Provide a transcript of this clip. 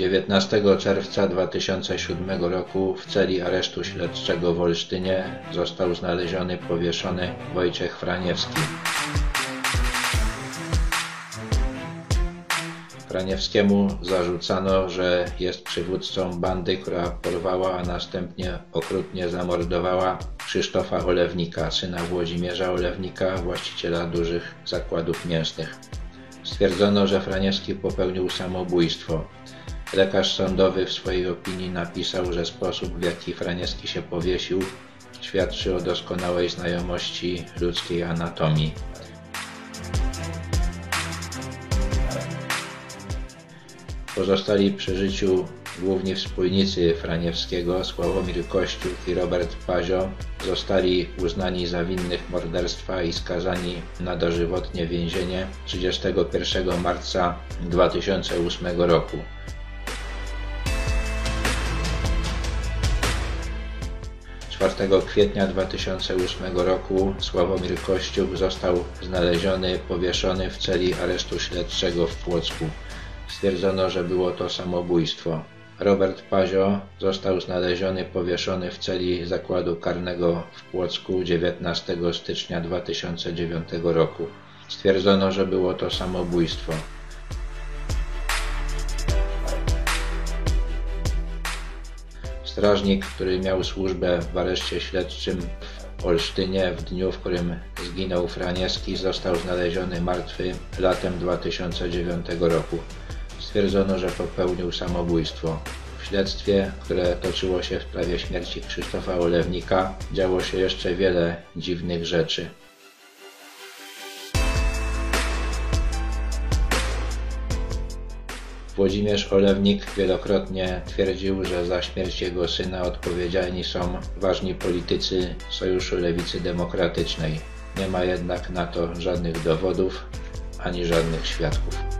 19 czerwca 2007 roku w celi aresztu śledczego w Olsztynie został znaleziony powieszony Wojciech Franiewski. Franiewskiemu zarzucano, że jest przywódcą bandy, która porwała, a następnie okrutnie zamordowała Krzysztofa Olewnika, syna Włodzimierza Olewnika, właściciela dużych zakładów mięsnych. Stwierdzono, że Franiewski popełnił samobójstwo. Lekarz sądowy w swojej opinii napisał, że sposób w jaki Franiewski się powiesił świadczy o doskonałej znajomości ludzkiej anatomii. Pozostali przy życiu główni wspólnicy Franiewskiego, Sławomir Kościół i Robert Pazio, zostali uznani za winnych morderstwa i skazani na dożywotnie więzienie 31 marca 2008 roku. 4 kwietnia 2008 roku Sławomir Kościuk został znaleziony powieszony w celi aresztu śledczego w Płocku. Stwierdzono, że było to samobójstwo. Robert Pazio został znaleziony powieszony w celi zakładu karnego w Płocku 19 stycznia 2009 roku. Stwierdzono, że było to samobójstwo. Strażnik, który miał służbę w areszcie śledczym w Olsztynie w dniu, w którym zginął Franiewski, został znaleziony martwy latem 2009 roku. Stwierdzono, że popełnił samobójstwo. W śledztwie, które toczyło się w sprawie śmierci Krzysztofa Olewnika, działo się jeszcze wiele dziwnych rzeczy. Włodzimierz Olewnik wielokrotnie twierdził, że za śmierć jego syna odpowiedzialni są ważni politycy Sojuszu Lewicy Demokratycznej. Nie ma jednak na to żadnych dowodów ani żadnych świadków.